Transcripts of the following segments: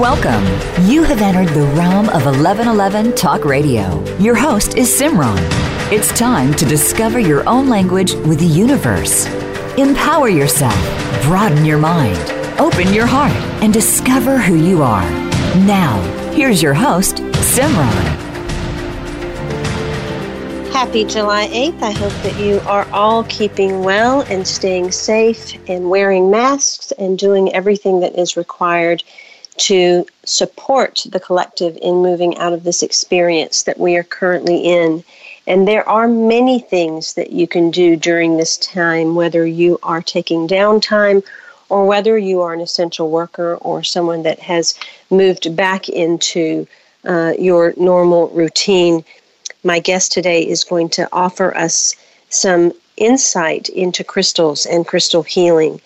Welcome. You have entered the realm of 1111 Talk Radio. Your host is Simran. It's time to discover your own language with the universe. Empower yourself, broaden your mind, open your heart, and discover who you are. Now, here's your host, Simran. Happy July 8th. I hope that you are all keeping well and staying safe and wearing masks and doing everything that is required to support the collective in moving out of this experience that we are currently in. And there are many things that you can do during this time, whether you are taking downtime or whether you are an essential worker or someone that has moved back into uh, your normal routine. My guest today is going to offer us some insight into crystals and crystal healing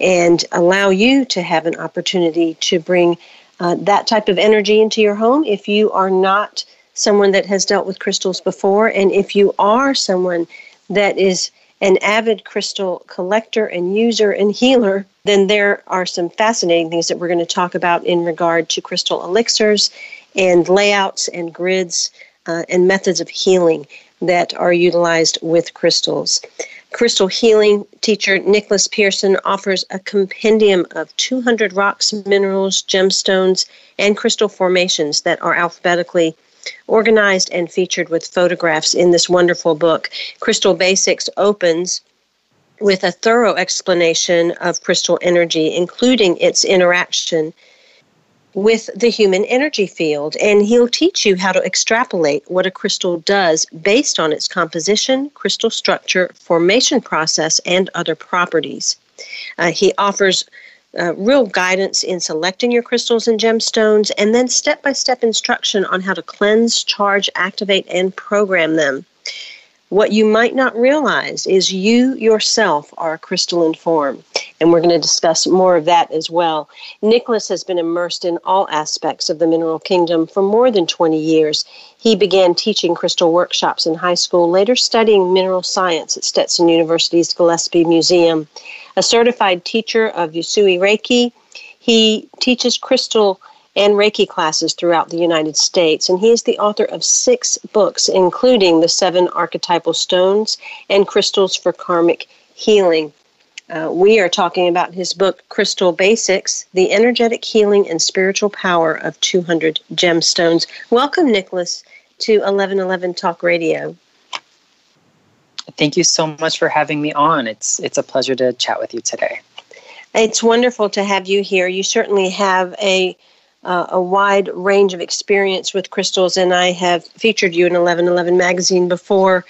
and allow you to have an opportunity to bring uh, that type of energy into your home if you are not someone that has dealt with crystals before, and if you are someone that is an avid crystal collector and user and healer, then there are some fascinating things that we're going to talk about in regard to crystal elixirs and layouts and grids uh, and methods of healing that are utilized with crystals. Crystal healing teacher Nicholas Pearson offers a compendium of 200 rocks, minerals, gemstones, and crystal formations that are alphabetically organized and featured with photographs in this wonderful book. Crystal Basics opens with a thorough explanation of crystal energy, including its interaction with the human energy field. And he'll teach you how to extrapolate what a crystal does based on its composition, crystal structure, formation process, and other properties. Uh, he offers uh, real guidance in selecting your crystals and gemstones, and then step by step instruction on how to cleanse, charge, activate, and program them. What you might not realize is you yourself are a crystalline form, and we're going to discuss more of that as well. Nicholas has been immersed in all aspects of the mineral kingdom for more than 20 years. He began teaching crystal workshops in high school, later studying mineral science at Stetson University's Gillespie Museum. A certified teacher of Usui Reiki, he teaches crystal and Reiki classes throughout the United States. And he is the author of six books, including The Seven Archetypal Stones and Crystals for Karmic Healing. Uh, we are talking about his book, Crystal Basics The Energetic Healing and Spiritual Power of 200 Gemstones. Welcome, Nicholas, to 1111 Talk Radio. Thank you so much for having me on. It's, it's a pleasure to chat with you today. It's wonderful to have you here. You certainly have a uh, a wide range of experience with crystals, and I have featured you in 1111 magazine before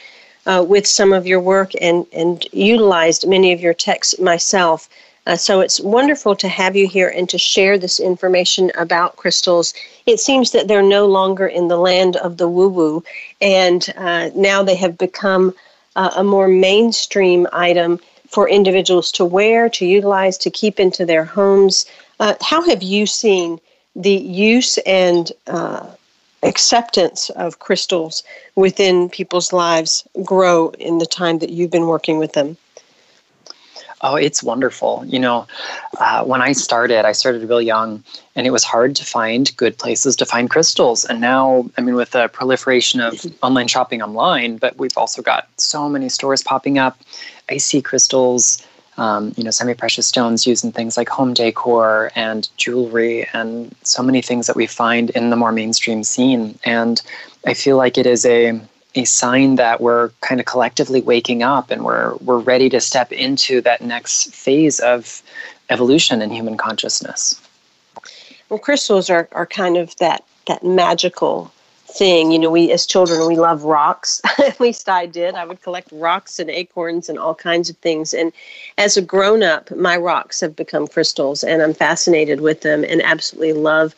uh, with some of your work and, and utilized many of your texts myself. Uh, so it's wonderful to have you here and to share this information about crystals. It seems that they're no longer in the land of the woo woo, and uh, now they have become uh, a more mainstream item for individuals to wear, to utilize, to keep into their homes. Uh, how have you seen the use and uh, acceptance of crystals within people's lives grow in the time that you've been working with them? Oh, it's wonderful. You know, uh, when I started, I started real young, and it was hard to find good places to find crystals. And now, I mean, with the proliferation of online shopping online, but we've also got so many stores popping up. I see crystals um, you know, semi-precious stones used in things like home decor and jewelry and so many things that we find in the more mainstream scene. And I feel like it is a a sign that we're kind of collectively waking up and we're we're ready to step into that next phase of evolution in human consciousness. Well, crystals are, are kind of that that magical thing. You know, we as children we love rocks. At least I did. I would collect rocks and acorns and all kinds of things. And as a grown up, my rocks have become crystals, and I'm fascinated with them and absolutely love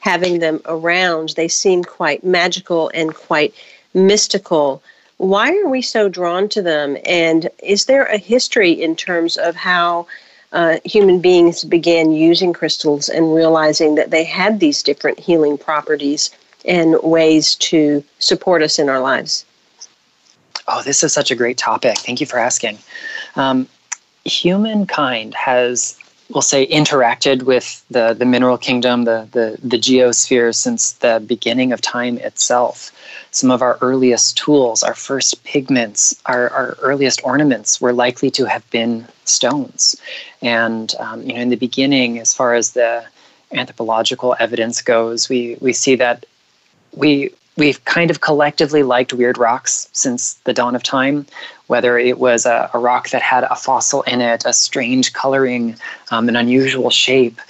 having them around. They seem quite magical and quite mystical. Why are we so drawn to them? And is there a history in terms of how? Uh, human beings began using crystals and realizing that they had these different healing properties and ways to support us in our lives? Oh, this is such a great topic. Thank you for asking. Um, humankind has we'll say interacted with the, the mineral kingdom, the, the, the geosphere since the beginning of time itself. Some of our earliest tools, our first pigments, our, our earliest ornaments were likely to have been stones. And um, you know, in the beginning, as far as the anthropological evidence goes, we, we see that we we've kind of collectively liked weird rocks since the dawn of time, whether it was a, a rock that had a fossil in it, a strange coloring, um, an unusual shape.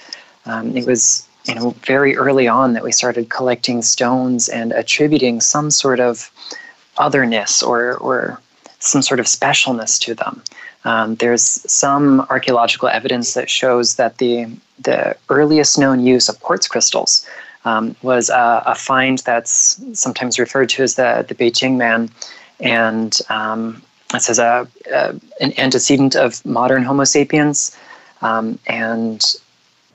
Um, it was you know very early on that we started collecting stones and attributing some sort of otherness or or some sort of specialness to them. Um, there's some archaeological evidence that shows that the the earliest known use of quartz crystals um, was a, a, find that's sometimes referred to as the, the Beijing Man. And um, this is a, a, an antecedent of modern Homo sapiens. Um, and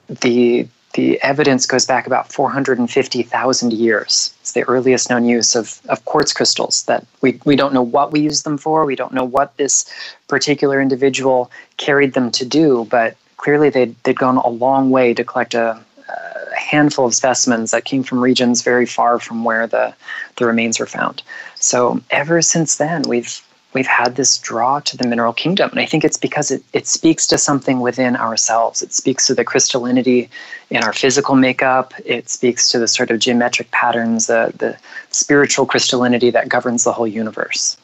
the, the evidence goes back about 450,000 years. It's the earliest known use of, of quartz crystals that we, we don't know what we use them for. We don't know what this particular individual carried them to do, but clearly they'd, they'd gone a long way to collect a handful of specimens that came from regions very far from where the, the remains were found. So ever since then, we've we've had this draw to the mineral kingdom. And I think it's because it, it speaks to something within ourselves. It speaks to the crystallinity in our physical makeup. It speaks to the sort of geometric patterns, the, the spiritual crystallinity that governs the whole universe.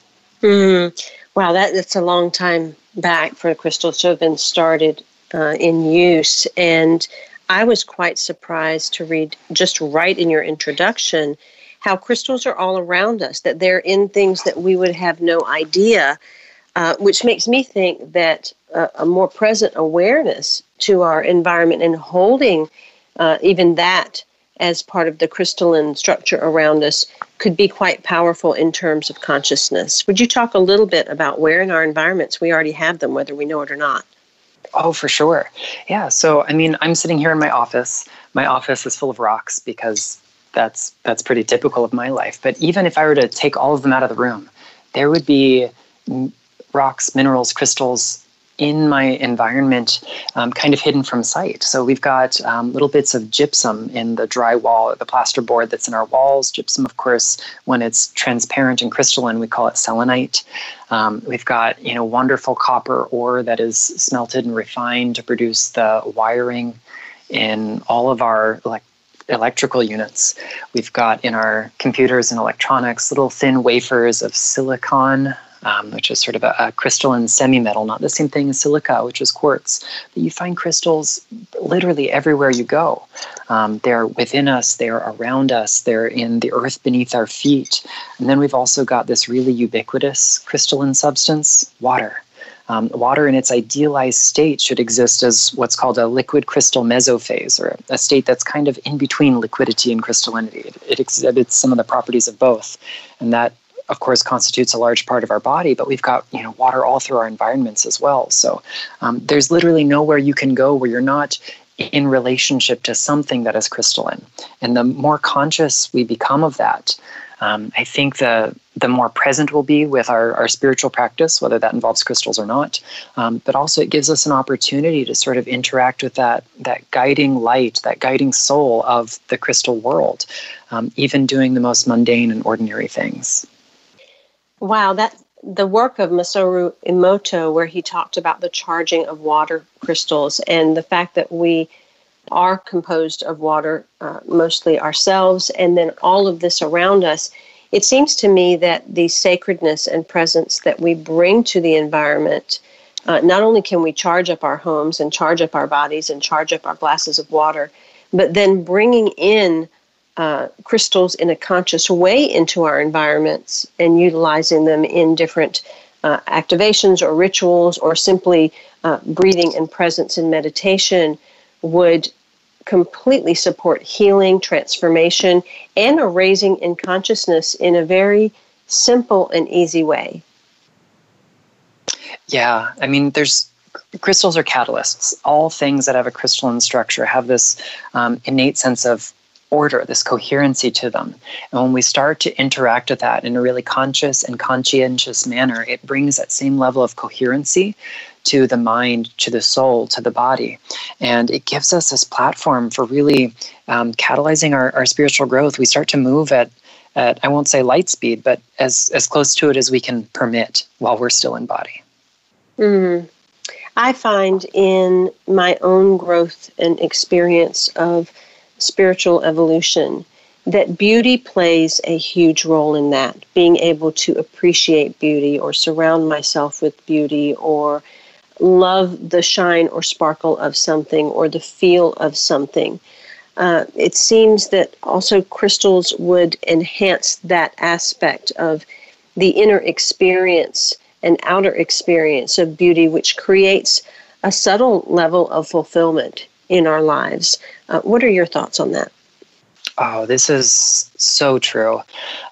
Mm. Wow, that, that's a long time back for crystals to have been started uh, in use. And I was quite surprised to read just right in your introduction how crystals are all around us, that they're in things that we would have no idea, uh, which makes me think that uh, a more present awareness to our environment and holding uh, even that as part of the crystalline structure around us could be quite powerful in terms of consciousness. Would you talk a little bit about where in our environments we already have them, whether we know it or not? Oh, for sure. Yeah. So, I mean, I'm sitting here in my office. My office is full of rocks because that's that's pretty typical of my life. But even if I were to take all of them out of the room, there would be rocks, minerals, crystals in my environment, um, kind of hidden from sight. So we've got um, little bits of gypsum in the drywall, the plasterboard that's in our walls. Gypsum, of course, when it's transparent and crystalline, we call it selenite. Um, we've got you know wonderful copper ore that is smelted and refined to produce the wiring in all of our like electrical units. We've got in our computers and electronics little thin wafers of silicon um, which is sort of a, a crystalline semi-metal, not the same thing as silica, which is quartz. But you find crystals literally everywhere you go. Um, they're within us, they're around us, they're in the earth beneath our feet. And then we've also got this really ubiquitous crystalline substance, water. Um, water in its idealized state should exist as what's called a liquid crystal mesophase, or a state that's kind of in between liquidity and crystallinity. It, it exhibits some of the properties of both, and that of course constitutes a large part of our body but we've got you know water all through our environments as well so um, there's literally nowhere you can go where you're not in relationship to something that is crystalline and the more conscious we become of that um, I think the the more present we'll be with our, our spiritual practice, whether that involves crystals or not. Um, but also, it gives us an opportunity to sort of interact with that that guiding light, that guiding soul of the crystal world, um, even doing the most mundane and ordinary things. Wow, that the work of Masaru Emoto, where he talked about the charging of water crystals and the fact that we are composed of water, uh, mostly ourselves, and then all of this around us. It seems to me that the sacredness and presence that we bring to the environment, uh, not only can we charge up our homes and charge up our bodies and charge up our glasses of water, but then bringing in uh, crystals in a conscious way into our environments and utilizing them in different uh, activations or rituals or simply uh, breathing and presence in meditation would completely support healing, transformation, and a raising in consciousness in a very simple and easy way. Yeah, I mean, there's crystals are catalysts. All things that have a crystalline structure have this um, innate sense of order, this coherency to them. And when we start to interact with that in a really conscious and conscientious manner, it brings that same level of coherency to the mind, to the soul, to the body. And it gives us this platform for really um, catalyzing our, our spiritual growth. We start to move at, at, I won't say light speed, but as, as close to it as we can permit while we're still in body. Mm-hmm. I find in my own growth and experience of spiritual evolution that beauty plays a huge role in that. Being able to appreciate beauty or surround myself with beauty or love the shine or sparkle of something or the feel of something. Uh, it seems that also crystals would enhance that aspect of the inner experience and outer experience of beauty, which creates a subtle level of fulfillment in our lives. Uh, what are your thoughts on that? Oh, this is so true.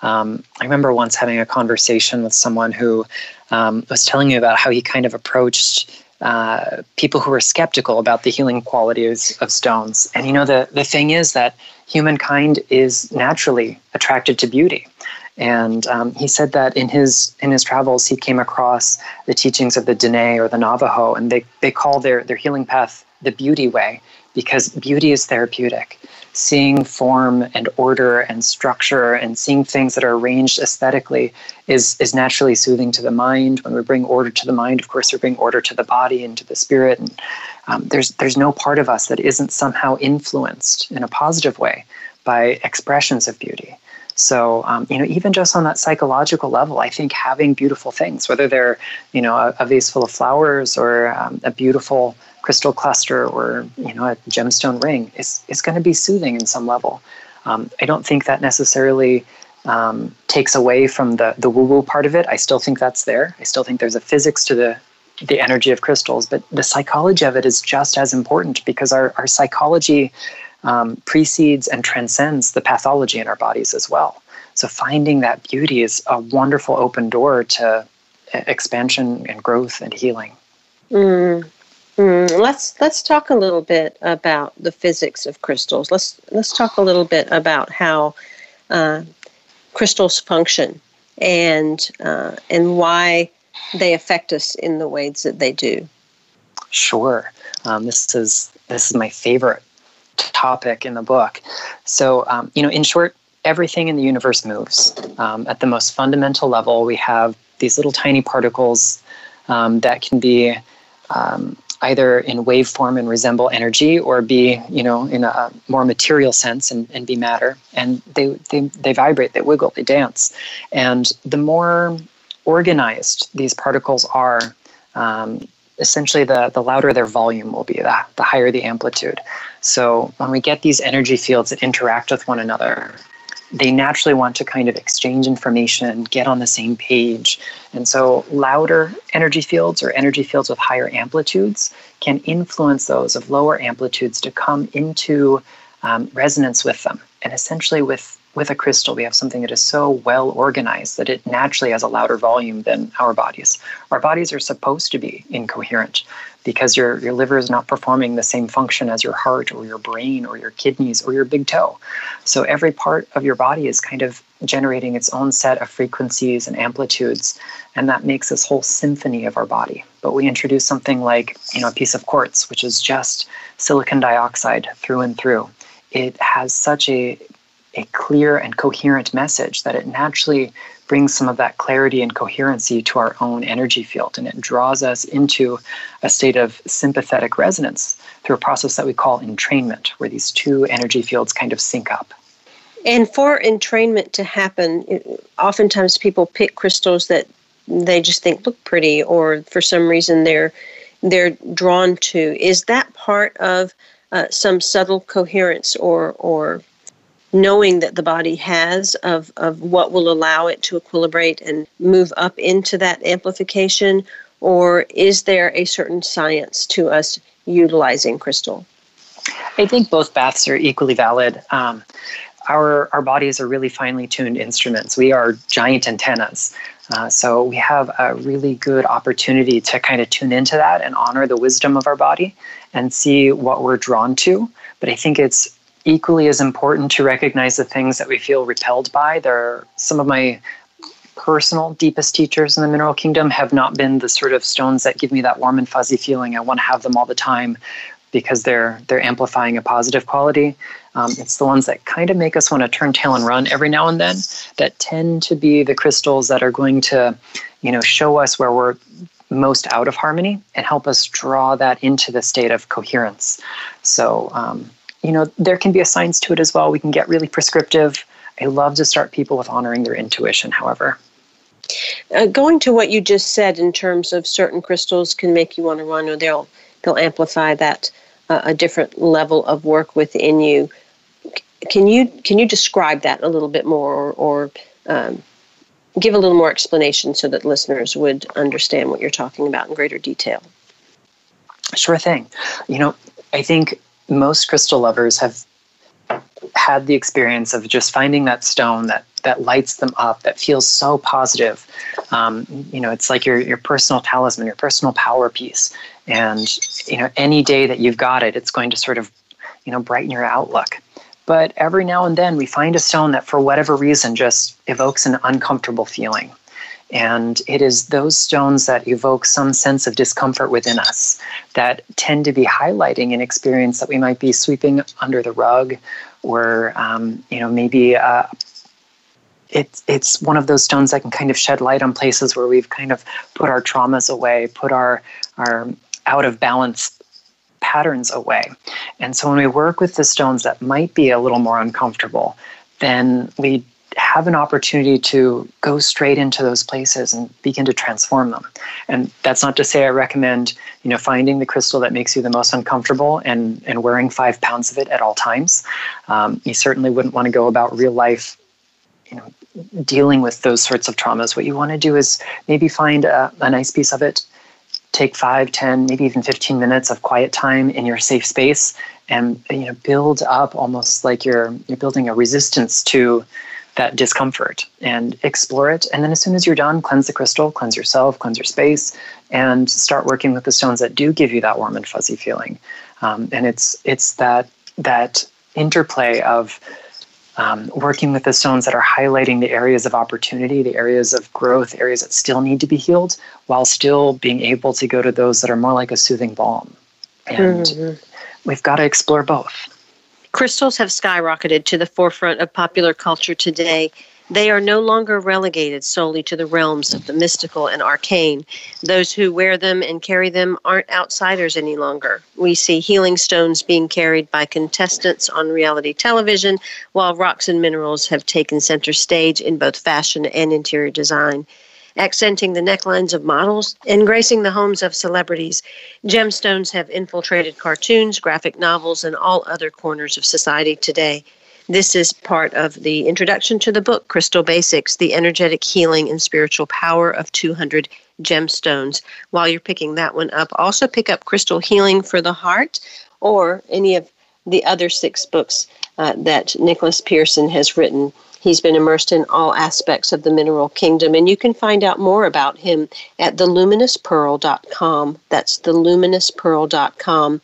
Um, I remember once having a conversation with someone who um, was telling me about how he kind of approached uh, people who were skeptical about the healing qualities of stones. And you know, the, the thing is that humankind is naturally attracted to beauty. And um, he said that in his in his travels, he came across the teachings of the Diné or the Navajo, and they, they call their, their healing path the beauty way because beauty is therapeutic. Seeing form and order and structure and seeing things that are arranged aesthetically is, is naturally soothing to the mind. When we bring order to the mind, of course, we bring order to the body and to the spirit. And um, there's, there's no part of us that isn't somehow influenced in a positive way by expressions of beauty. So, um, you know, even just on that psychological level, I think having beautiful things, whether they're, you know, a, a vase full of flowers or um, a beautiful crystal cluster or, you know, a gemstone ring is, is going to be soothing in some level. Um, I don't think that necessarily um, takes away from the, the woo woo part of it. I still think that's there. I still think there's a physics to the, the energy of crystals, but the psychology of it is just as important because our, our psychology um, precedes and transcends the pathology in our bodies as well. So finding that beauty is a wonderful open door to expansion and growth and healing. Mm. Let's let's talk a little bit about the physics of crystals. Let's let's talk a little bit about how uh, crystals function and uh, and why they affect us in the ways that they do. Sure, um, this is this is my favorite topic in the book. So, um, you know, in short, everything in the universe moves. Um, at the most fundamental level, we have these little tiny particles um, that can be um, either in wave form and resemble energy or be, you know, in a more material sense and, and be matter. And they, they, they vibrate, they wiggle, they dance. And the more organized these particles are, um, essentially the, the louder their volume will be, the, the higher the amplitude. So when we get these energy fields that interact with one another, they naturally want to kind of exchange information, get on the same page. And so louder energy fields or energy fields with higher amplitudes can influence those of lower amplitudes to come into um, resonance with them. And essentially with with a crystal, we have something that is so well organized that it naturally has a louder volume than our bodies. Our bodies are supposed to be incoherent because your, your liver is not performing the same function as your heart or your brain or your kidneys or your big toe. So every part of your body is kind of generating its own set of frequencies and amplitudes, and that makes this whole symphony of our body. But we introduce something like, you know, a piece of quartz, which is just silicon dioxide through and through. It has such a a clear and coherent message that it naturally brings some of that clarity and coherency to our own energy field and it draws us into a state of sympathetic resonance through a process that we call entrainment where these two energy fields kind of sync up. And for entrainment to happen oftentimes people pick crystals that they just think look pretty or for some reason they're they're drawn to. Is that part of uh, some subtle coherence or or knowing that the body has of, of what will allow it to equilibrate and move up into that amplification? Or is there a certain science to us utilizing crystal? I think both baths are equally valid. Um, our, our bodies are really finely tuned instruments. We are giant antennas. Uh, so we have a really good opportunity to kind of tune into that and honor the wisdom of our body and see what we're drawn to. But I think it's equally as important to recognize the things that we feel repelled by. There are some of my personal deepest teachers in the mineral kingdom have not been the sort of stones that give me that warm and fuzzy feeling. I want to have them all the time because they're they're amplifying a positive quality. Um, it's the ones that kind of make us want to turn tail and run every now and then. That tend to be the crystals that are going to, you know, show us where we're most out of harmony and help us draw that into the state of coherence. So, um, you know, there can be a science to it as well. We can get really prescriptive. I love to start people with honoring their intuition, however. Uh, going to what you just said in terms of certain crystals can make you want to run or they'll they'll amplify that uh, a different level of work within you can you can you describe that a little bit more or, or um, give a little more explanation so that listeners would understand what you're talking about in greater detail sure thing you know i think most crystal lovers have had the experience of just finding that stone that that lights them up that feels so positive. Um, you know it's like your your personal talisman your personal power piece. And you know any day that you've got it it's going to sort of you know brighten your outlook. But every now and then we find a stone that, for whatever reason, just evokes an uncomfortable feeling. And it is those stones that evoke some sense of discomfort within us that tend to be highlighting an experience that we might be sweeping under the rug, or um, you know maybe uh, it's it's one of those stones that can kind of shed light on places where we've kind of put our traumas away, put our our out of balance patterns away. And so when we work with the stones that might be a little more uncomfortable, then we have an opportunity to go straight into those places and begin to transform them. And that's not to say I recommend, you know, finding the crystal that makes you the most uncomfortable and, and wearing five pounds of it at all times. Um, you certainly wouldn't want to go about real life, you know, dealing with those sorts of traumas. What you want to do is maybe find a, a nice piece of it take five, ten, maybe even 15 minutes of quiet time in your safe space and you know build up almost like you're you're building a resistance to that discomfort and explore it and then as soon as you're done cleanse the crystal cleanse yourself cleanse your space and start working with the stones that do give you that warm and fuzzy feeling um, and it's it's that that interplay of um, working with the stones that are highlighting the areas of opportunity, the areas of growth, areas that still need to be healed, while still being able to go to those that are more like a soothing balm. And mm-hmm. we've got to explore both. Crystals have skyrocketed to the forefront of popular culture today they are no longer relegated solely to the realms of the mystical and arcane. Those who wear them and carry them aren't outsiders any longer. We see healing stones being carried by contestants on reality television, while rocks and minerals have taken center stage in both fashion and interior design accenting the necklines of models and gracing the homes of celebrities. Gemstones have infiltrated cartoons, graphic novels, and all other corners of society today. This is part of the introduction to the book, Crystal Basics The Energetic Healing and Spiritual Power of 200 Gemstones. While you're picking that one up, also pick up Crystal Healing for the Heart or any of the other six books uh, that Nicholas Pearson has written. He's been immersed in all aspects of the mineral kingdom, and you can find out more about him at theluminouspearl.com. That's theluminouspearl.com.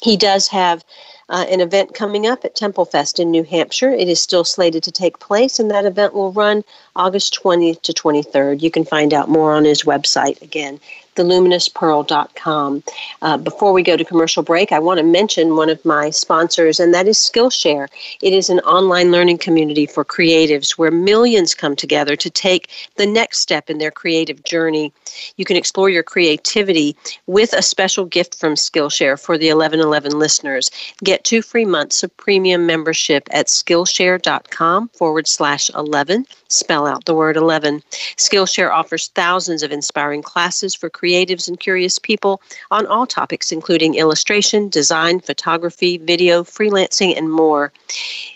He does have uh, an event coming up at Temple Fest in New Hampshire. It is still slated to take place, and that event will run August 20th to 23rd. You can find out more on his website again, theluminouspearl.com. Uh, before we go to commercial break, I want to mention one of my sponsors, and that is Skillshare. It is an online learning community for creatives where millions come together to take the next step in their creative journey. You can explore your creativity with a special gift from Skillshare for the 1111 listeners. Get two free months of premium membership at Skillshare.com forward slash 11. Spell out the word 11. Skillshare offers thousands of inspiring classes for creatives and curious people on all topics, including illustration, design, photography, video, freelancing, and more.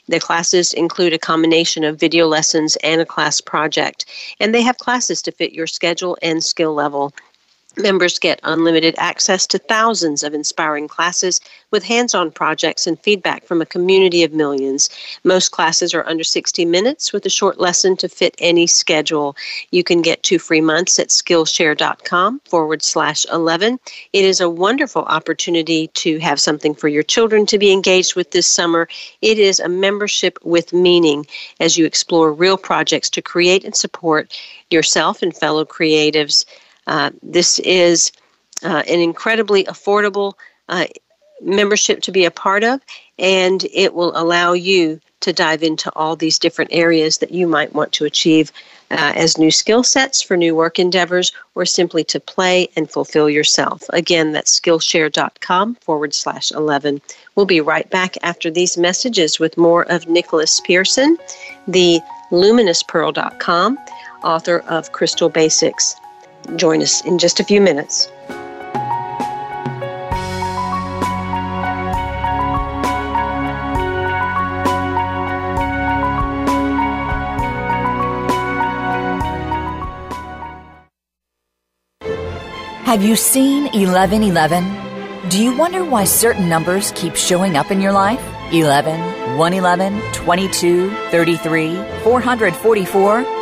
The classes include a combination of video lessons and a class project, and they have classes to fit your schedule and skill level. Members get unlimited access to thousands of inspiring classes with hands on projects and feedback from a community of millions. Most classes are under 60 minutes with a short lesson to fit any schedule. You can get two free months at Skillshare.com forward slash 11. It is a wonderful opportunity to have something for your children to be engaged with this summer. It is a membership with meaning as you explore real projects to create and support yourself and fellow creatives. Uh, this is uh, an incredibly affordable uh, membership to be a part of, and it will allow you to dive into all these different areas that you might want to achieve uh, as new skill sets for new work endeavors or simply to play and fulfill yourself. Again, that's Skillshare.com forward slash 11. We'll be right back after these messages with more of Nicholas Pearson, the luminouspearl.com, author of Crystal Basics. Join us in just a few minutes. Have you seen 1111? Do you wonder why certain numbers keep showing up in your life? 11, 111, 22, 33, 444?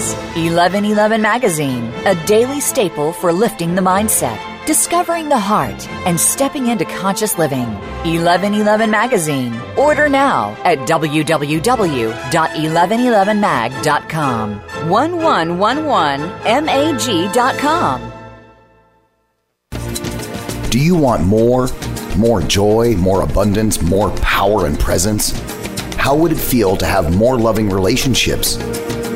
1111 Magazine, a daily staple for lifting the mindset, discovering the heart, and stepping into conscious living. 1111 Magazine. Order now at www.1111mag.com. 1111mag.com. Do you want more? More joy, more abundance, more power and presence? How would it feel to have more loving relationships?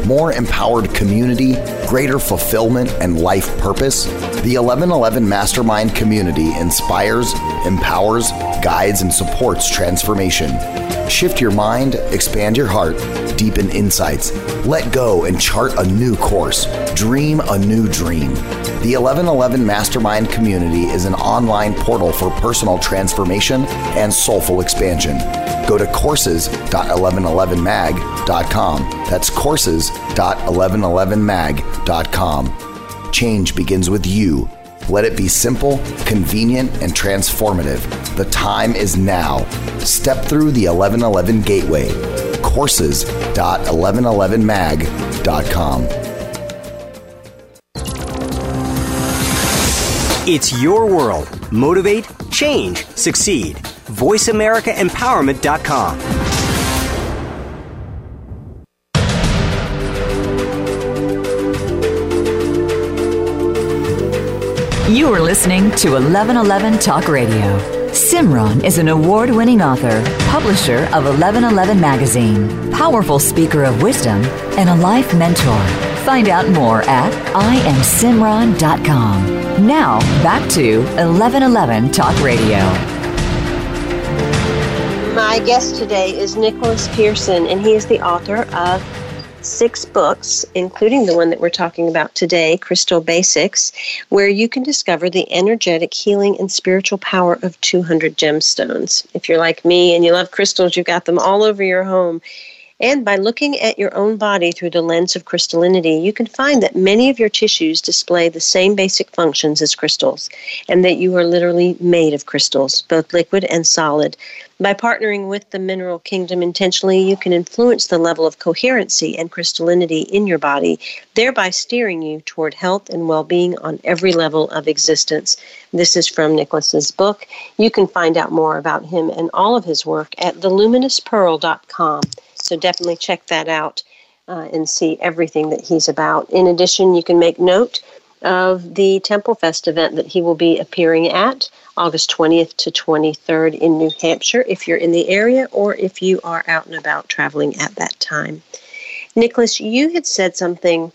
More empowered community, greater fulfillment, and life purpose? The 1111 Mastermind community inspires, empowers, guides, and supports transformation. Shift your mind, expand your heart, deepen insights, let go and chart a new course, dream a new dream. The 1111 Mastermind community is an online portal for personal transformation and soulful expansion. Go to courses.1111mag.com. That's courses.1111mag.com. Change begins with you. Let it be simple, convenient, and transformative. The time is now. Step through the 1111 gateway. Courses.1111mag.com. It's your world. Motivate, change, succeed. VoiceAmericaEmpowerment.com. You are listening to 1111 Talk Radio. Simran is an award winning author, publisher of 1111 Magazine, powerful speaker of wisdom, and a life mentor. Find out more at IamSimran.com. Now, back to 1111 Talk Radio. My guest today is Nicholas Pearson, and he is the author of six books, including the one that we're talking about today, Crystal Basics, where you can discover the energetic healing and spiritual power of 200 gemstones. If you're like me and you love crystals, you've got them all over your home. And by looking at your own body through the lens of crystallinity, you can find that many of your tissues display the same basic functions as crystals, and that you are literally made of crystals, both liquid and solid. By partnering with the mineral kingdom intentionally, you can influence the level of coherency and crystallinity in your body, thereby steering you toward health and well being on every level of existence. This is from Nicholas's book. You can find out more about him and all of his work at theluminouspearl.com. So definitely check that out uh, and see everything that he's about. In addition, you can make note of the Temple Fest event that he will be appearing at August 20th to 23rd in New Hampshire if you're in the area or if you are out and about traveling at that time. Nicholas, you had said something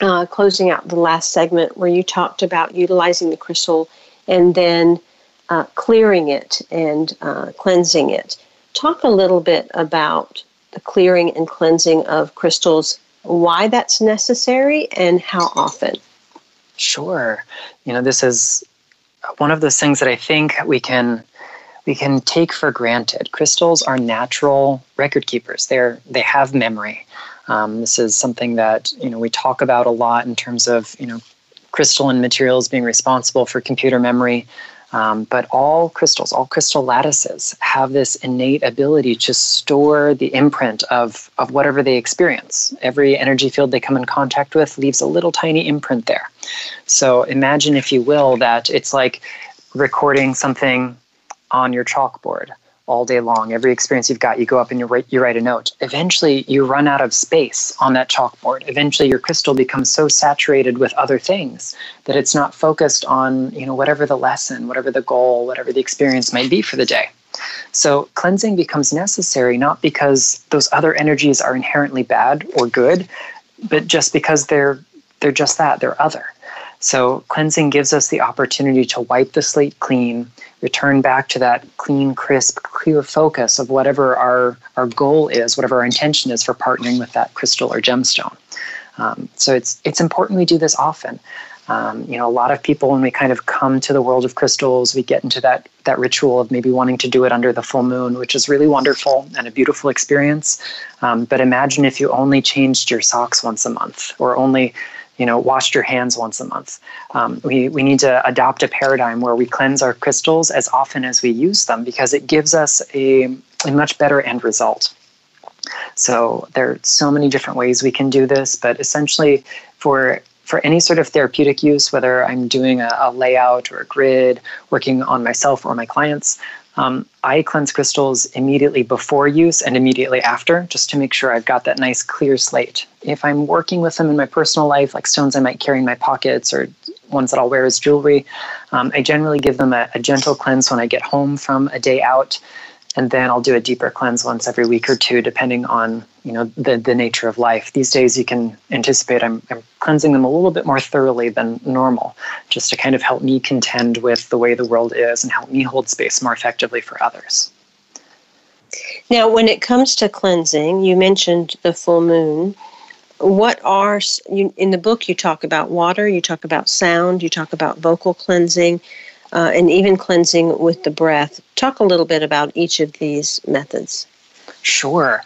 uh, closing out the last segment where you talked about utilizing the crystal and then uh, clearing it and uh, cleansing it. Talk a little bit about the clearing and cleansing of crystals, why that's necessary, and how often. Sure. You know, this is one of those things that I think we can we can take for granted. Crystals are natural record keepers. They're they have memory. Um, this is something that you know we talk about a lot in terms of you know crystalline materials being responsible for computer memory. Um, but all crystals, all crystal lattices have this innate ability to store the imprint of, of whatever they experience. Every energy field they come in contact with leaves a little tiny imprint there. So imagine, if you will, that it's like recording something on your chalkboard all day long. Every experience you've got, you go up and you write, you write a note. Eventually, you run out of space on that chalkboard. Eventually, your crystal becomes so saturated with other things that it's not focused on, you know, whatever the lesson, whatever the goal, whatever the experience might be for the day. So cleansing becomes necessary not because those other energies are inherently bad or good, but just because they're they're just that, they're other. So cleansing gives us the opportunity to wipe the slate clean return back to that clean, crisp, clear focus of whatever our, our goal is, whatever our intention is for partnering with that crystal or gemstone. Um, so it's it's important we do this often. Um, you know, a lot of people when we kind of come to the world of crystals, we get into that that ritual of maybe wanting to do it under the full moon, which is really wonderful and a beautiful experience. Um, but imagine if you only changed your socks once a month, or only you know, washed your hands once a month. Um, we, we need to adopt a paradigm where we cleanse our crystals as often as we use them because it gives us a, a much better end result. So there are so many different ways we can do this, but essentially for for any sort of therapeutic use, whether I'm doing a, a layout or a grid, working on myself or my clients, um, I cleanse crystals immediately before use and immediately after, just to make sure I've got that nice clear slate. If I'm working with them in my personal life, like stones I might carry in my pockets or ones that I'll wear as jewelry, um, I generally give them a, a gentle cleanse when I get home from a day out and then I'll do a deeper cleanse once every week or two, depending on you know the the nature of life. These days, you can anticipate I'm, I'm cleansing them a little bit more thoroughly than normal, just to kind of help me contend with the way the world is and help me hold space more effectively for others. Now, when it comes to cleansing, you mentioned the full moon. What are you, in the book? You talk about water, you talk about sound, you talk about vocal cleansing uh, and even cleansing with the breath. Talk a little bit about each of these methods. Sure.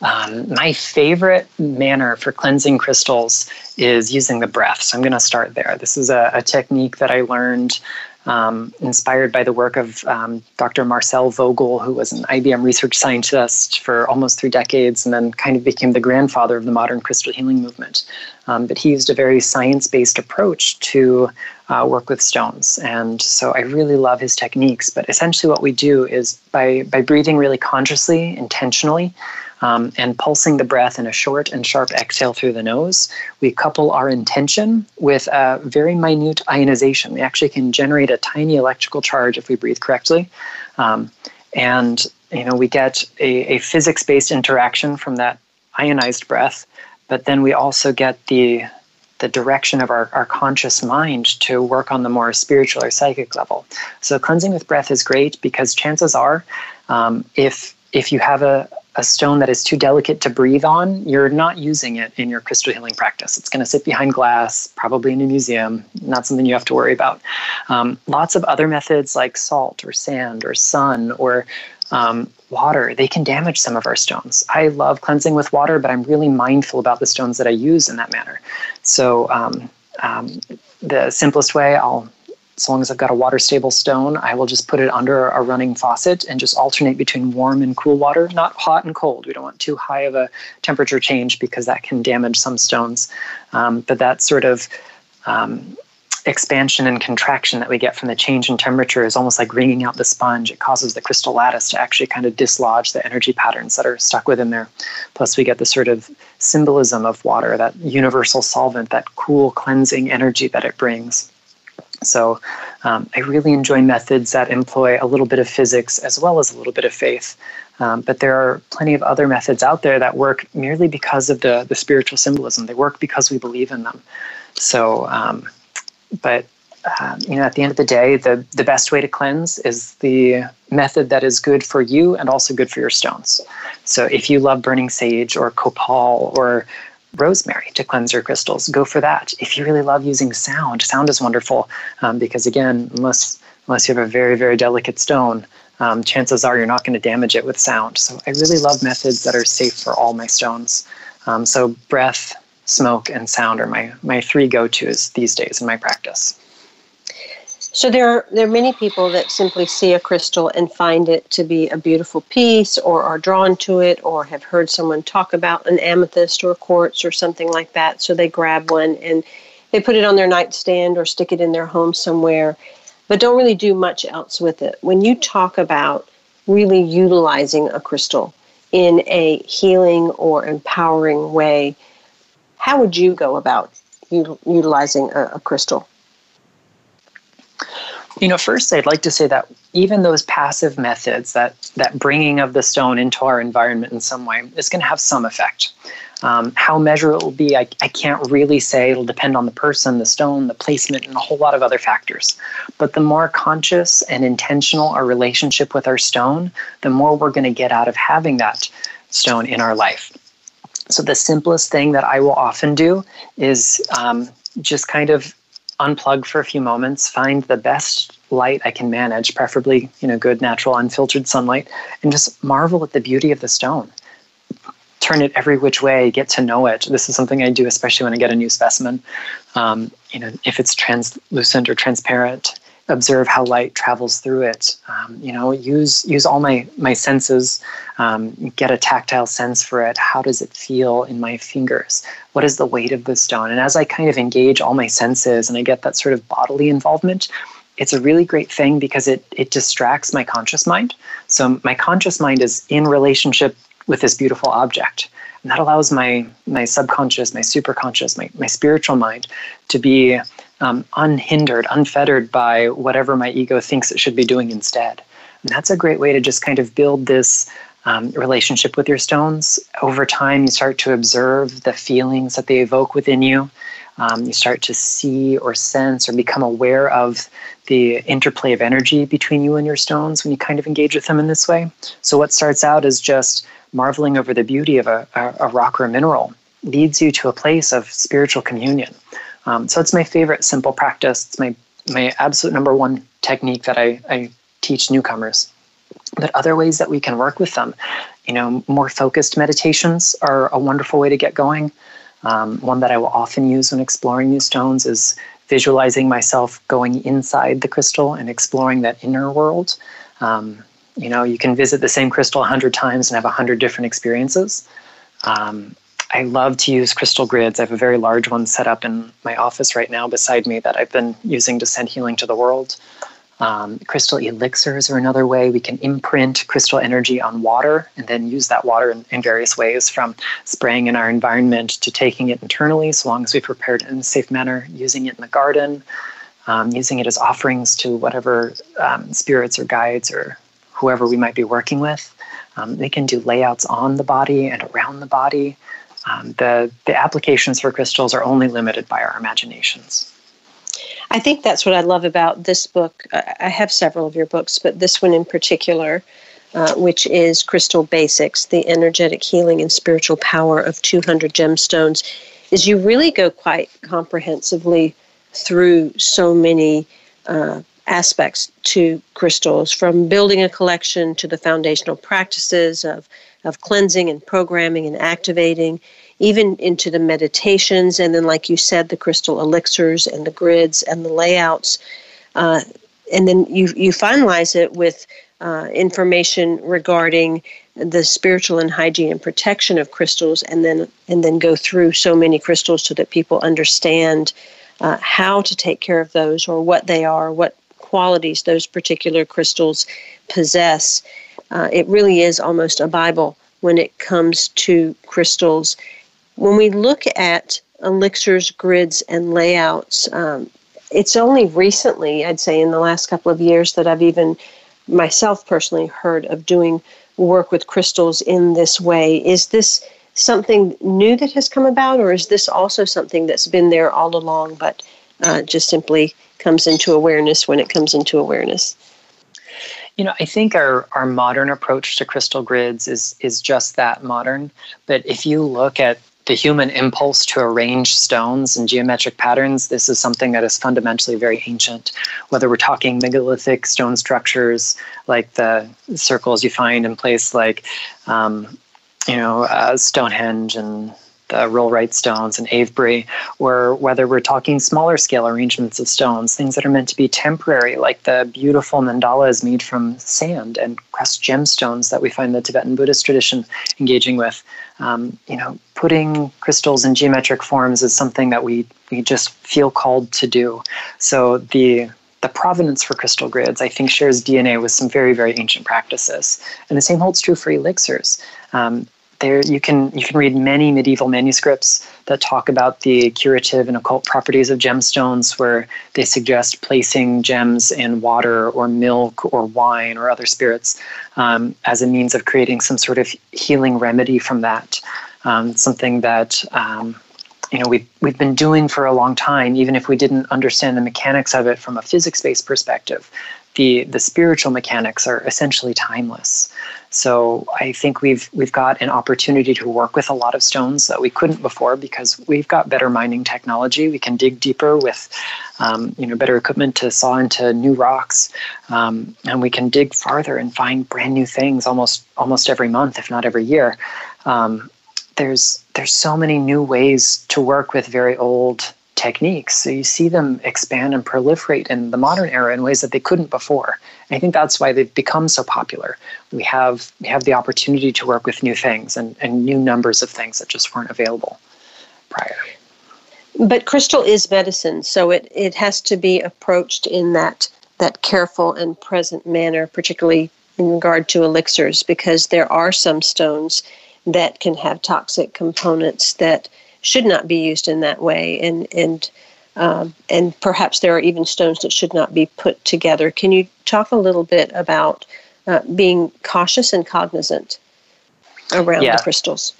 Um, my favorite manner for cleansing crystals is using the breath. So I'm going to start there. This is a, a technique that I learned um, inspired by the work of um, Dr. Marcel Vogel, who was an IBM research scientist for almost three decades and then kind of became the grandfather of the modern crystal healing movement. Um, but he used a very science based approach to uh, work with stones. And so I really love his techniques. But essentially, what we do is by, by breathing really consciously, intentionally, um, and pulsing the breath in a short and sharp exhale through the nose, we couple our intention with a very minute ionization. We actually can generate a tiny electrical charge if we breathe correctly. Um, and you know, we get a, a physics based interaction from that ionized breath, but then we also get the the direction of our, our conscious mind to work on the more spiritual or psychic level. So cleansing with breath is great because chances are, um, if if you have a, a stone that is too delicate to breathe on, you're not using it in your crystal healing practice. It's going to sit behind glass, probably in a museum, not something you have to worry about. Um, lots of other methods like salt or sand or sun or um, water, they can damage some of our stones. I love cleansing with water, but I'm really mindful about the stones that I use in that manner. So um, um the simplest way, I'll as long as I've got a water stable stone, I will just put it under a running faucet and just alternate between warm and cool water, not hot and cold. We don't want too high of a temperature change because that can damage some stones. Um, but that sort of um, expansion and contraction that we get from the change in temperature is almost like wringing out the sponge. It causes the crystal lattice to actually kind of dislodge the energy patterns that are stuck within there. Plus, we get the sort of symbolism of water, that universal solvent, that cool cleansing energy that it brings. So um, I really enjoy methods that employ a little bit of physics as well as a little bit of faith. Um, but there are plenty of other methods out there that work merely because of the, the spiritual symbolism. They work because we believe in them. So, um, but uh, you know, at the end of the day, the, the best way to cleanse is the method that is good for you and also good for your stones. So if you love burning sage or copal or rosemary to cleanse your crystals, go for that. If you really love using sound, sound is wonderful um, because again, unless unless you have a very very delicate stone, um, chances are you're not going to damage it with sound. So I really love methods that are safe for all my stones. Um, so breath, smoke, and sound are my my three go tos these days in my practice. So there are there are many people that simply see a crystal and find it to be a beautiful piece, or are drawn to it, or have heard someone talk about an amethyst or quartz or something like that. So they grab one and they put it on their nightstand or stick it in their home somewhere, but don't really do much else with it. When you talk about really utilizing a crystal in a healing or empowering way, how would you go about utilizing a, a crystal? You know, first, I'd like to say that even those passive methods, that that bringing of the stone into our environment in some way, is going to have some effect. Um, how measured it will be, I, I can't really say. It'll depend on the person, the stone, the placement, and a whole lot of other factors. But the more conscious and intentional our relationship with our stone, the more we're going to get out of having that stone in our life. So the simplest thing that I will often do is um, just kind of unplug for a few moments, find the best light I can manage, preferably, you know, good natural unfiltered sunlight, and just marvel at the beauty of the stone. Turn it every which way, get to know it. This is something I do, especially when I get a new specimen. Um, you know, if it's translucent or transparent, observe how light travels through it. Um, you know, use use all my my senses. Um, get a tactile sense for it. How does it feel in my fingers? What is the weight of the stone? And as I kind of engage all my senses and I get that sort of bodily involvement, it's a really great thing because it it distracts my conscious mind. So my conscious mind is in relationship with this beautiful object. And that allows my my subconscious, my superconscious, my, my spiritual mind to be um, unhindered, unfettered by whatever my ego thinks it should be doing instead. And that's a great way to just kind of build this um, relationship with your stones. Over time, you start to observe the feelings that they evoke within you. Um, you start to see or sense or become aware of the interplay of energy between you and your stones when you kind of engage with them in this way. So, what starts out as just marveling over the beauty of a, a, a rock or a mineral leads you to a place of spiritual communion. Um, so it's my favorite simple practice. It's my my absolute number one technique that I, I teach newcomers. But other ways that we can work with them, you know, more focused meditations are a wonderful way to get going. Um, one that I will often use when exploring new stones is visualizing myself going inside the crystal and exploring that inner world. Um, you know, you can visit the same crystal a hundred times and have a hundred different experiences. Um, I love to use crystal grids. I have a very large one set up in my office right now beside me that I've been using to send healing to the world. Um, crystal elixirs are another way we can imprint crystal energy on water and then use that water in, in, various ways from spraying in our environment to taking it internally, so long as we prepare it in a safe manner, using it in the garden, um, using it as offerings to whatever um, spirits or guides or whoever we might be working with. Um, they can do layouts on the body and around the body um, the, the applications for crystals are only limited by our imaginations. I think that's what I love about this book. I have several of your books, but this one in particular, uh, which is Crystal Basics The Energetic Healing and Spiritual Power of 200 Gemstones, is you really go quite comprehensively through so many uh, aspects to crystals, from building a collection to the foundational practices of of cleansing and programming and activating, even into the meditations, and then, like you said, the crystal elixirs and the grids and the layouts. Uh, and then you, you finalize it with uh, information regarding the spiritual and hygiene and protection of crystals, and then and then go through so many crystals so that people understand uh, how to take care of those or what they are, what qualities those particular crystals possess. Uh, it really is almost a Bible when it comes to crystals. When we look at elixirs, grids, and layouts, um, it's only recently, I'd say, in the last couple of years, that I've even myself personally heard of doing work with crystals in this way. Is this something new that has come about, or is this also something that's been there all along, but uh, just simply comes into awareness when it comes into awareness? You know, I think our, our modern approach to crystal grids is is just that modern. But if you look at the human impulse to arrange stones and geometric patterns, this is something that is fundamentally very ancient. Whether we're talking megalithic stone structures like the circles you find in place like, um, you know, uh, Stonehenge and the Rollright stones and Avebury, or whether we're talking smaller scale arrangements of stones, things that are meant to be temporary, like the beautiful mandalas made from sand and crushed gemstones that we find the Tibetan Buddhist tradition engaging with. Um, you know, putting crystals in geometric forms is something that we we just feel called to do. So the the provenance for crystal grids, I think, shares DNA with some very, very ancient practices. And the same holds true for elixirs. Um, there you can you can read many medieval manuscripts that talk about the curative and occult properties of gemstones where they suggest placing gems in water or milk or wine or other spirits um, as a means of creating some sort of healing remedy from that. Um, something that um, you know we've, we've been doing for a long time even if we didn't understand the mechanics of it from a physics-based perspective. The the spiritual mechanics are essentially timeless so I think we've we've got an opportunity to work with a lot of stones that we couldn't before because we've got better mining technology. We can dig deeper with um, you know better equipment to saw into new rocks, um, and we can dig farther and find brand new things almost almost every month, if not every year. Um, there's there's so many new ways to work with very old techniques. So you see them expand and proliferate in the modern era in ways that they couldn't before. I think that's why they've become so popular. We have we have the opportunity to work with new things and, and new numbers of things that just weren't available prior. But crystal is medicine, so it, it has to be approached in that that careful and present manner, particularly in regard to elixirs, because there are some stones that can have toxic components that should not be used in that way, and and um, and perhaps there are even stones that should not be put together. Can you talk a little bit about uh, being cautious and cognizant around yeah. the crystals?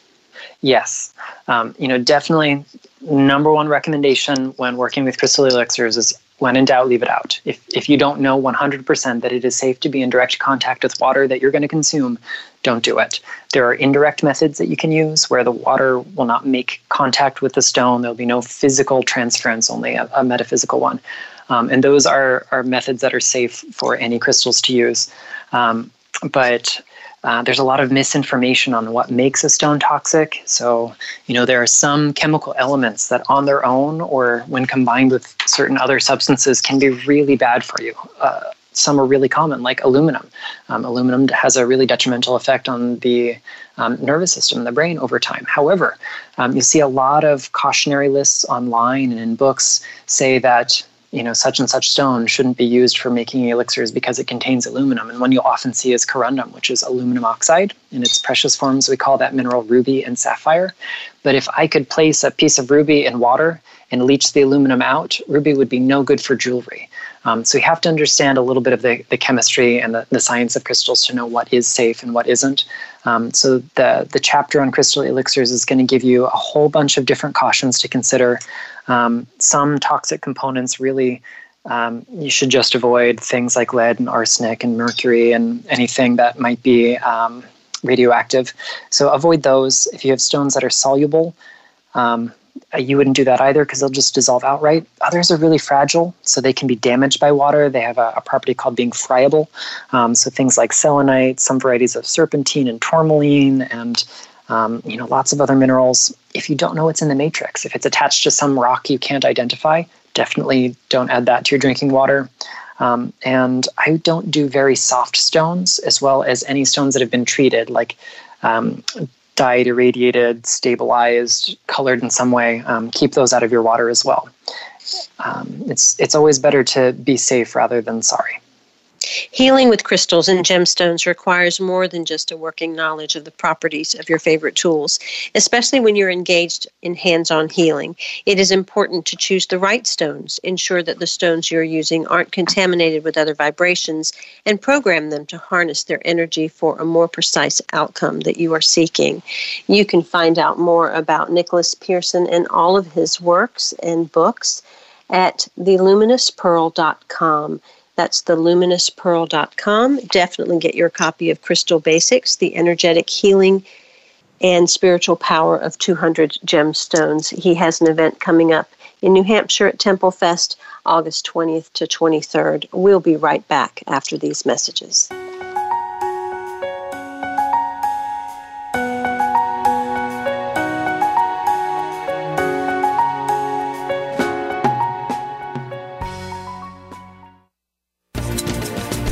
Yes, um, you know, definitely. Number one recommendation when working with crystal elixirs is when in doubt, leave it out. If, if you don't know 100% that it is safe to be in direct contact with water that you're going to consume, don't do it. There are indirect methods that you can use where the water will not make contact with the stone. There'll be no physical transference, only a, a metaphysical one. Um, and those are, are methods that are safe for any crystals to use. Um, but uh, there's a lot of misinformation on what makes a stone toxic. So, you know, there are some chemical elements that on their own or when combined with certain other substances can be really bad for you. Uh, some are really common, like aluminum. Um, aluminum has a really detrimental effect on the um, nervous system, the brain, over time. However, um, you see a lot of cautionary lists online and in books say that you know, such and such stone shouldn't be used for making elixirs because it contains aluminum. And one you'll often see is corundum, which is aluminum oxide. In its precious forms, we call that mineral ruby and sapphire. But if I could place a piece of ruby in water and leach the aluminum out, ruby would be no good for jewelry. Um, so you have to understand a little bit of the, the chemistry and the, the science of crystals to know what is safe and what isn't. Um, so the, the chapter on crystal elixirs is going to give you a whole bunch of different cautions to consider um, some toxic components really um, you should just avoid things like lead and arsenic and mercury and anything that might be um, radioactive. So avoid those. If you have stones that are soluble, um, you wouldn't do that either because they'll just dissolve outright. Others are really fragile, so they can be damaged by water. They have a, a property called being friable. Um, so things like selenite, some varieties of serpentine and tourmaline, and um, you know, lots of other minerals. If you don't know what's in the matrix, if it's attached to some rock you can't identify, definitely don't add that to your drinking water. Um, and I don't do very soft stones as well as any stones that have been treated, like um, dyed, irradiated, stabilized, colored in some way. Um, keep those out of your water as well. Um, it's it's always better to be safe rather than sorry. Healing with crystals and gemstones requires more than just a working knowledge of the properties of your favorite tools, especially when you're engaged in hands on healing. It is important to choose the right stones, ensure that the stones you're using aren't contaminated with other vibrations, and program them to harness their energy for a more precise outcome that you are seeking. You can find out more about Nicholas Pearson and all of his works and books at theluminouspearl.com. That's theluminouspearl.com. Definitely get your copy of Crystal Basics, the energetic healing and spiritual power of 200 gemstones. He has an event coming up in New Hampshire at Temple Fest, August 20th to 23rd. We'll be right back after these messages.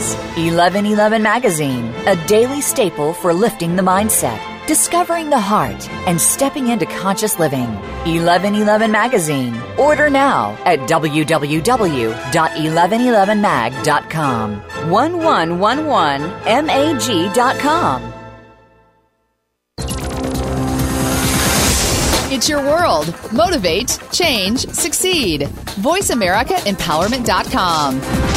1111 Magazine, a daily staple for lifting the mindset, discovering the heart, and stepping into conscious living. 1111 Magazine. Order now at www.1111mag.com. 1111mag.com. It's your world. Motivate, change, succeed. VoiceAmericaEmpowerment.com.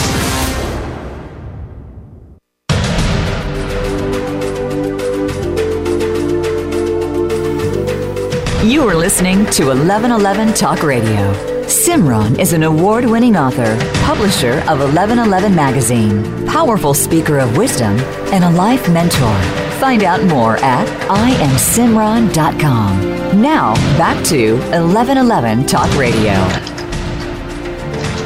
You are listening to 1111 Talk Radio. Simran is an award winning author, publisher of 1111 Magazine, powerful speaker of wisdom, and a life mentor. Find out more at IamSimran.com. Now, back to 1111 Talk Radio.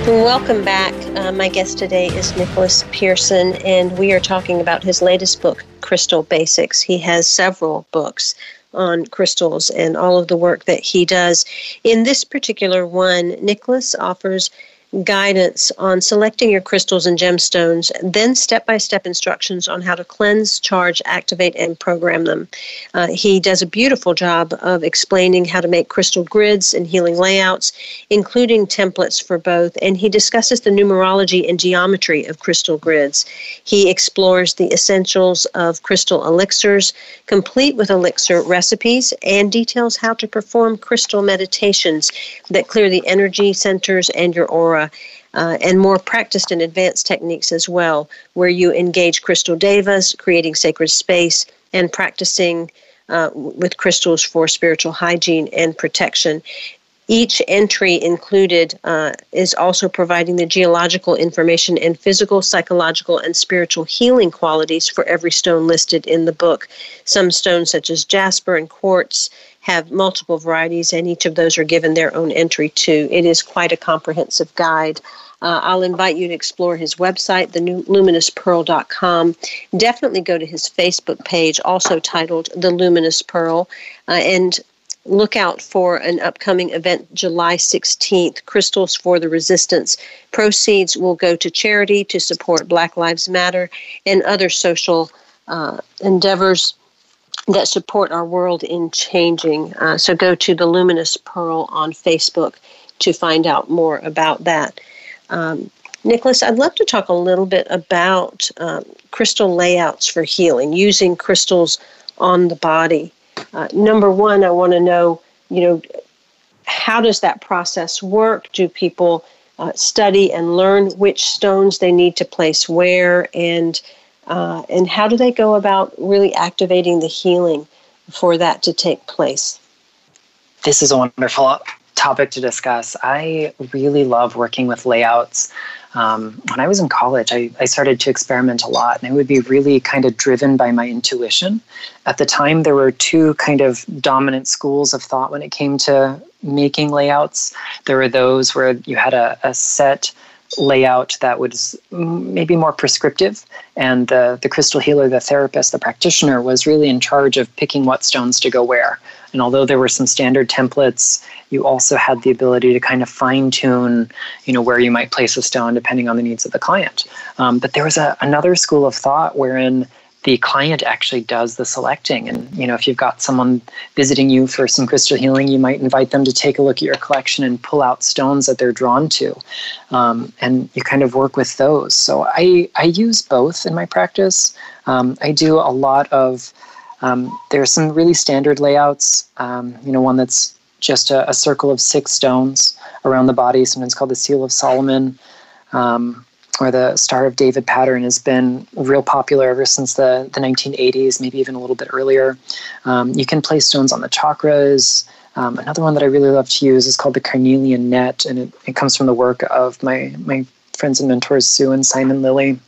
Welcome back. Uh, my guest today is Nicholas Pearson, and we are talking about his latest book, Crystal Basics. He has several books on crystals and all of the work that he does. In this particular one, Nicholas offers guidance on selecting your crystals and gemstones, then step by step instructions on how to cleanse, charge, activate, and program them. Uh, he does a beautiful job of explaining how to make crystal grids and healing layouts, including templates for both, and he discusses the numerology and geometry of crystal grids. He explores the essentials of crystal elixirs, complete with elixir recipes, and details how to perform crystal meditations that clear the energy centers and your aura uh, and more practiced and advanced techniques as well, where you engage crystal devas, creating sacred space, and practicing uh, with crystals for spiritual hygiene and protection. Each entry included uh, is also providing the geological information and physical, psychological, and spiritual healing qualities for every stone listed in the book. Some stones, such as jasper and quartz, have multiple varieties, and each of those are given their own entry too. It is quite a comprehensive guide. Uh, I'll invite you to explore his website, theluminouspearl.com. Definitely go to his Facebook page, also titled The Luminous Pearl. Uh, and look out for an upcoming event July 16th, Crystals for the Resistance. Proceeds will go to charity to support Black Lives Matter and other social uh, endeavors that support our world in changing. Uh, so go to the Luminous Pearl on Facebook to find out more about that. Um, Nicholas, I'd love to talk a little bit about um, crystal layouts for healing, using crystals on the body. Uh, number one, I want to know, you know, how does that process work? Do people uh, study and learn which stones they need to place where, and uh, and how do they go about really activating the healing for that to take place? This is a wonderful topic to discuss. I really love working with layouts. Um, when I was in college, I, I started to experiment a lot, and I would be really kind of driven by my intuition. At the time, there were two kind of dominant schools of thought when it came to making layouts. There were those where you had a, a set layout that was maybe more prescriptive. And the, the crystal healer, the therapist, the practitioner was really in charge of picking what stones to go where. And although there were some standard templates, you also had the ability to kind of fine tune, you know, where you might place a stone depending on the needs of the client. Um, but there was a, another school of thought wherein the client actually does the selecting. And you know, if you've got someone visiting you for some crystal healing, you might invite them to take a look at your collection and pull out stones that they're drawn to, um, and you kind of work with those. So I I use both in my practice. Um, I do a lot of um, there are some really standard layouts. Um, you know, one that's just a, a, circle of six stones around the body, sometimes called the Seal of Solomon. Um, or the Star of David pattern has been real popular ever since the, the 1980s, maybe even a little bit earlier. Um, you can place stones on the chakras. Um, another one that I really love to use is called the Carnelian Net, and it, it comes from the work of my, my friends and mentors, Sue and Simon Lilly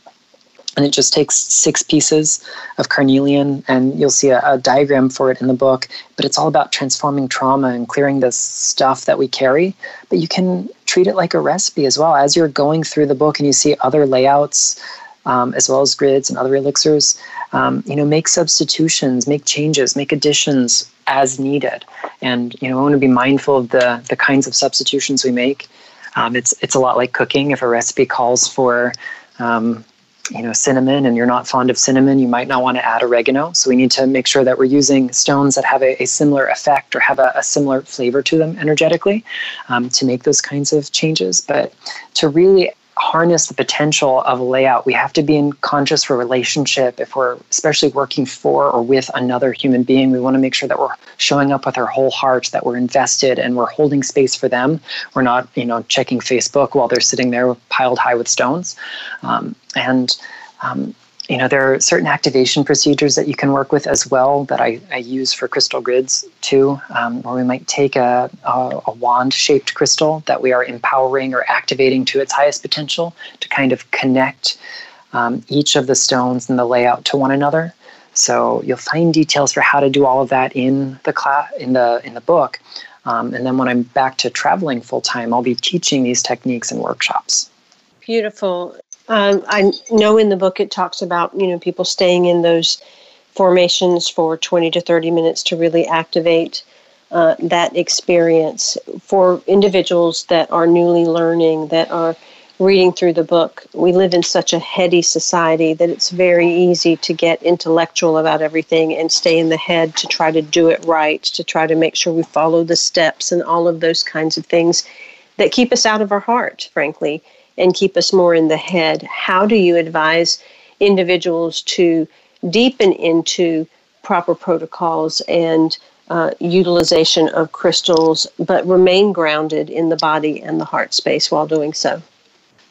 and it just takes six pieces of carnelian and you'll see a, a, diagram for it in the book but it's all about transforming trauma and clearing the stuff that we carry. But you can treat it like a recipe as well. As you're going through the book and you see other layouts um, as well as grids and other elixirs um, you know make substitutions make changes make additions as needed. And you know i want to be mindful of the the kinds of substitutions we make. Um, it's it's a lot like cooking. If a recipe calls for um, you know cinnamon and you're not fond of cinnamon you might not want to add oregano. So we need to make sure that we're using stones that have a, a similar effect or have a, a, similar flavor to them energetically um, to make those kinds of changes. But to really harness the potential of a layout, we have to be in conscious for relationship. If we're especially working for or with another human being, we want to make sure that we're showing up with our whole heart, that we're invested and we're holding space for them. We're not, you know, checking Facebook while they're sitting there piled high with stones. Um, and um, you know, there are certain activation procedures that you can work with as well that I, I use for crystal grids too, um, where we might take a, a, a wand shaped crystal that we are empowering or activating to its highest potential to kind of connect um, each of the stones and the layout to one another. So you'll find details for how to do all of that in the class in the in the book. Um, and then when I'm back to traveling full time, I'll be teaching these techniques in workshops. Beautiful. Um, I know in the book it talks about you know people staying in those formations for 20 to 30 minutes to really activate uh, that experience for individuals that are newly learning that are reading through the book. We live in such a heady society that it's very easy to get intellectual about everything and stay in the head to try to do it right to try to make sure we follow the steps and all of those kinds of things that keep us out of our heart frankly and keep us more in the head. How do you advise individuals to deepen into proper protocols and uh, utilization of crystals, but remain grounded in the body and the heart space while doing so?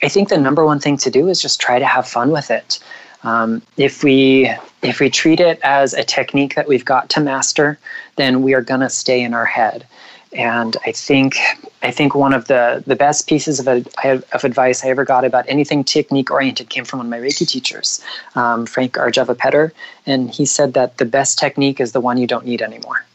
I think the number one thing to do is just try to have fun with it. Um, if we if we treat it as a technique that we've got to master, then we are going to stay in our head. And I think I think one of the, the best pieces of, of advice I ever got about anything technique oriented came from one of my Reiki teachers, um, Frank Arjava Petter. And he said that the best technique is the one you don't need anymore.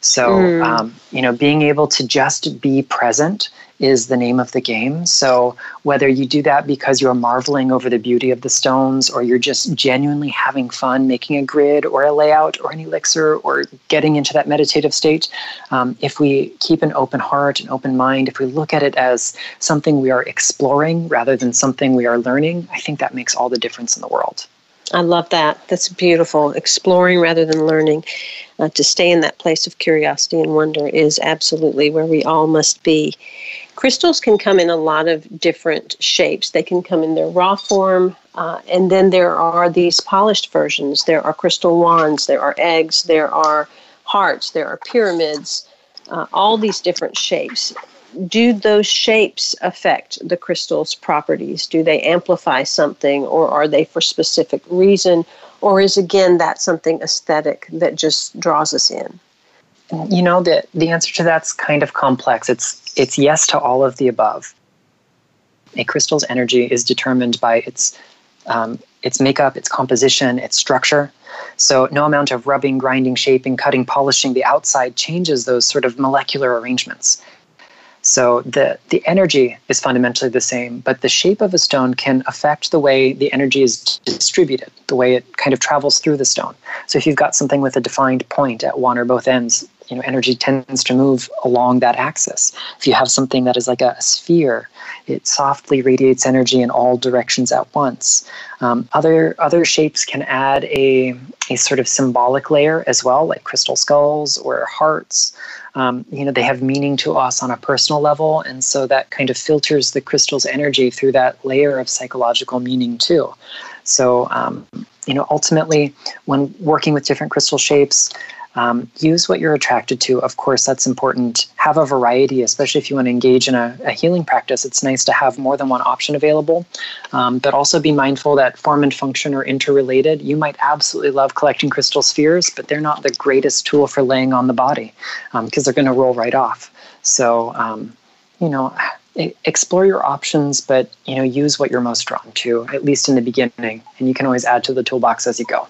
So, mm. um, you know, being able to just be present is the name of the game. So, whether you do that because you're marveling over the beauty of the stones, or you're just genuinely having fun making a grid or a layout or an elixir or getting into that meditative state, um, if we keep an open heart, an open mind, if we look at it as something we are exploring rather than something we are learning, I think that makes all the difference in the world. I love that. That's beautiful. Exploring rather than learning. Uh, to stay in that place of curiosity and wonder is absolutely where we all must be. Crystals can come in a lot of different shapes. They can come in their raw form, uh, and then there are these polished versions. There are crystal wands, there are eggs, there are hearts, there are pyramids, uh, all these different shapes do those shapes affect the crystal's properties? Do they amplify something, or are they for specific reason, or is again that something aesthetic that just draws us in? You know the the answer to that's kind of complex. It's it's yes to all of the above. A crystal's energy is determined by its um, its makeup, its composition, its structure. So no amount of rubbing, grinding, shaping, cutting, polishing the outside changes those sort of molecular arrangements. So the, the energy is fundamentally the same, but the shape of a stone can affect the way the energy is distributed, the way it kind of travels through the stone. So if you've got something with a defined point at one or both ends, you know, energy tends to move along that axis. If you have something that is like a, sphere, it softly radiates energy in all directions at once. Um, other other shapes can add a a sort of symbolic layer as well, like crystal skulls or hearts um, you know they have meaning to us on a personal level and so that kind of filters the crystal's energy through that layer of psychological meaning too so um, you know ultimately when working with different crystal shapes um, use what you're attracted to. Of course, that's important. Have a variety, especially if you want to engage in a, a healing practice. It's nice to have more than one option available, um, but also be mindful that form and function are interrelated. You might absolutely love collecting crystal spheres, but they're not the greatest tool for laying on the body because um, they're going to roll right off. So, um, you know, explore your options, but you know, use what you're most drawn to, at least in the beginning, and you can always add to the toolbox as you go.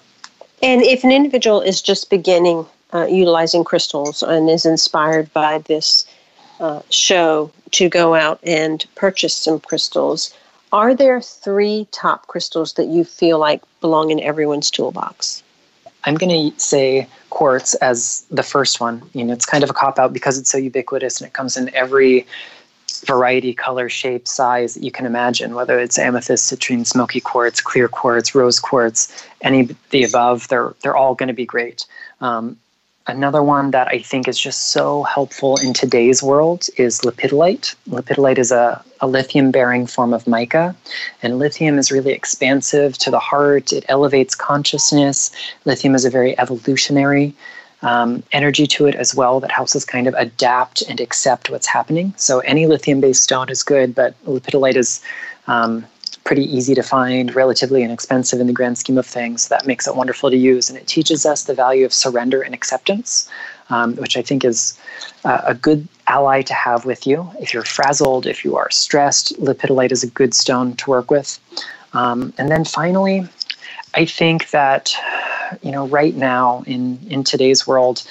And if an individual is just beginning uh, utilizing crystals and is inspired by this uh, show to go out and purchase some crystals, are there three top crystals that you feel like belong in everyone's toolbox? I'm going to say quartz as the first one. You know, it's kind of a cop out because it's so ubiquitous and it comes in every variety, color, shape, size that you can imagine, whether it's amethyst, citrine, smoky quartz, clear quartz, rose quartz, any the above, they're, they're all going to be great. Um, Another one that I think is just so helpful in today's world is lepidolite. Lepidolite is a, a lithium bearing form of mica, and lithium is really expansive to the heart. It elevates consciousness. Lithium is a very evolutionary um, energy to it as well that helps us kind of adapt and accept what's happening. So, any lithium based stone is good, but lepidolite is um, pretty easy to find, relatively inexpensive in the grand scheme of things. That makes it wonderful to use. And it teaches us the value of surrender and acceptance, um, which I think is uh, a good ally to have with you. If you're frazzled, if you are stressed, lepidolite is a good stone to work with. Um, and then finally, I think that, you know, right now in, in today's world,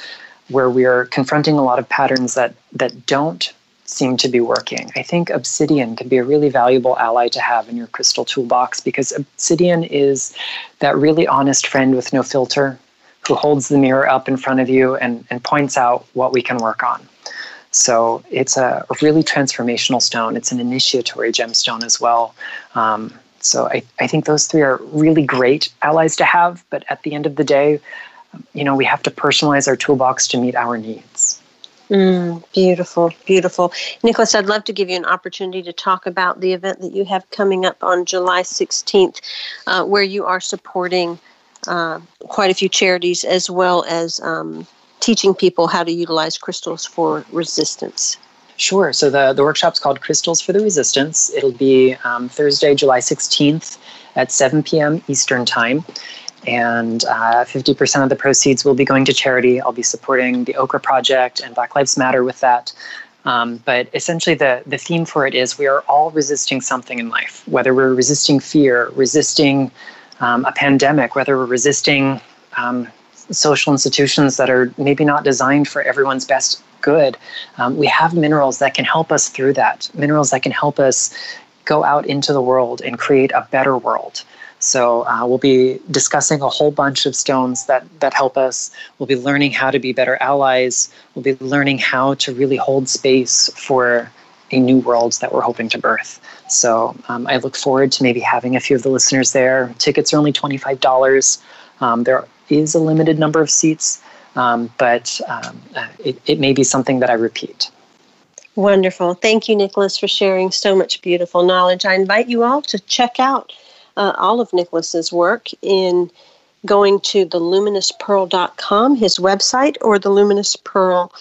where we are confronting a lot of patterns that, that don't seem to be working. I think obsidian can be a really valuable ally to have in your crystal toolbox because obsidian is that really honest friend with no filter who holds the mirror up in front of you and, and points out what we can work on. So it's a, really transformational stone. It's an initiatory gemstone as well. Um, so I, I think those three are really great allies to have, but at the end of the day, you know, we have to personalize our toolbox to meet our needs. Mm, beautiful, beautiful. Nicholas, I'd love to give you an opportunity to talk about the event that you have coming up on July 16th, uh, where you are supporting uh, quite a few charities as well as um, teaching people how to utilize crystals for resistance. Sure. So the, the workshop's called Crystals for the Resistance. It'll be um, Thursday, July 16th at 7 p.m. Eastern Time and uh, 50% of the proceeds will be going to charity. I'll be supporting the Okra Project and Black Lives Matter with that. Um, but essentially, the, the theme for it is we are all resisting something in life, whether we're resisting fear, resisting um, a pandemic, whether we're resisting um, social institutions that are maybe not designed for everyone's best good, um, we have minerals that can help us through that, minerals that can help us go out into the world and create a better world. So uh, we'll be discussing a whole bunch of stones that that help us. We'll be learning how to be better allies. We'll be learning how to really hold space for a new world that we're hoping to birth. So um, I look forward to maybe having a few of the listeners there. Tickets are only twenty five dollars. Um, there is a limited number of seats, um, but um, uh, it, it may be something that I repeat. Wonderful. Thank you, Nicholas, for sharing so much beautiful knowledge. I invite you all to check out uh, all of Nicholas's work in going to the luminouspearl.com, his website, or the Luminous Pearl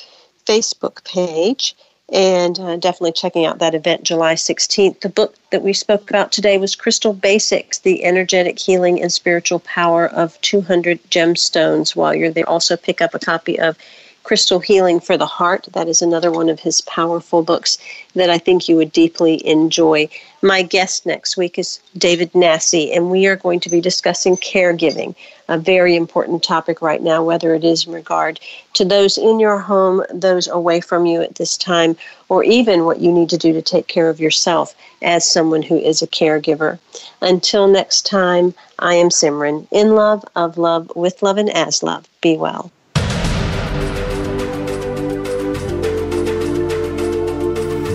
Facebook page, and uh, definitely checking out that event July 16th. The book that we spoke about today was Crystal Basics The Energetic Healing and Spiritual Power of 200 Gemstones. While you're there, also pick up a copy of Crystal Healing for the Heart. That is another one of his powerful books that I think you would deeply enjoy. My guest next week is David Nassy, and we are going to be discussing caregiving, a very important topic right now, whether it is in regard to those in your home, those away from you at this time, or even what you need to do to take care of yourself as someone who is a caregiver. Until next time, I am Simran, in love, of love, with love, and as love. Be well.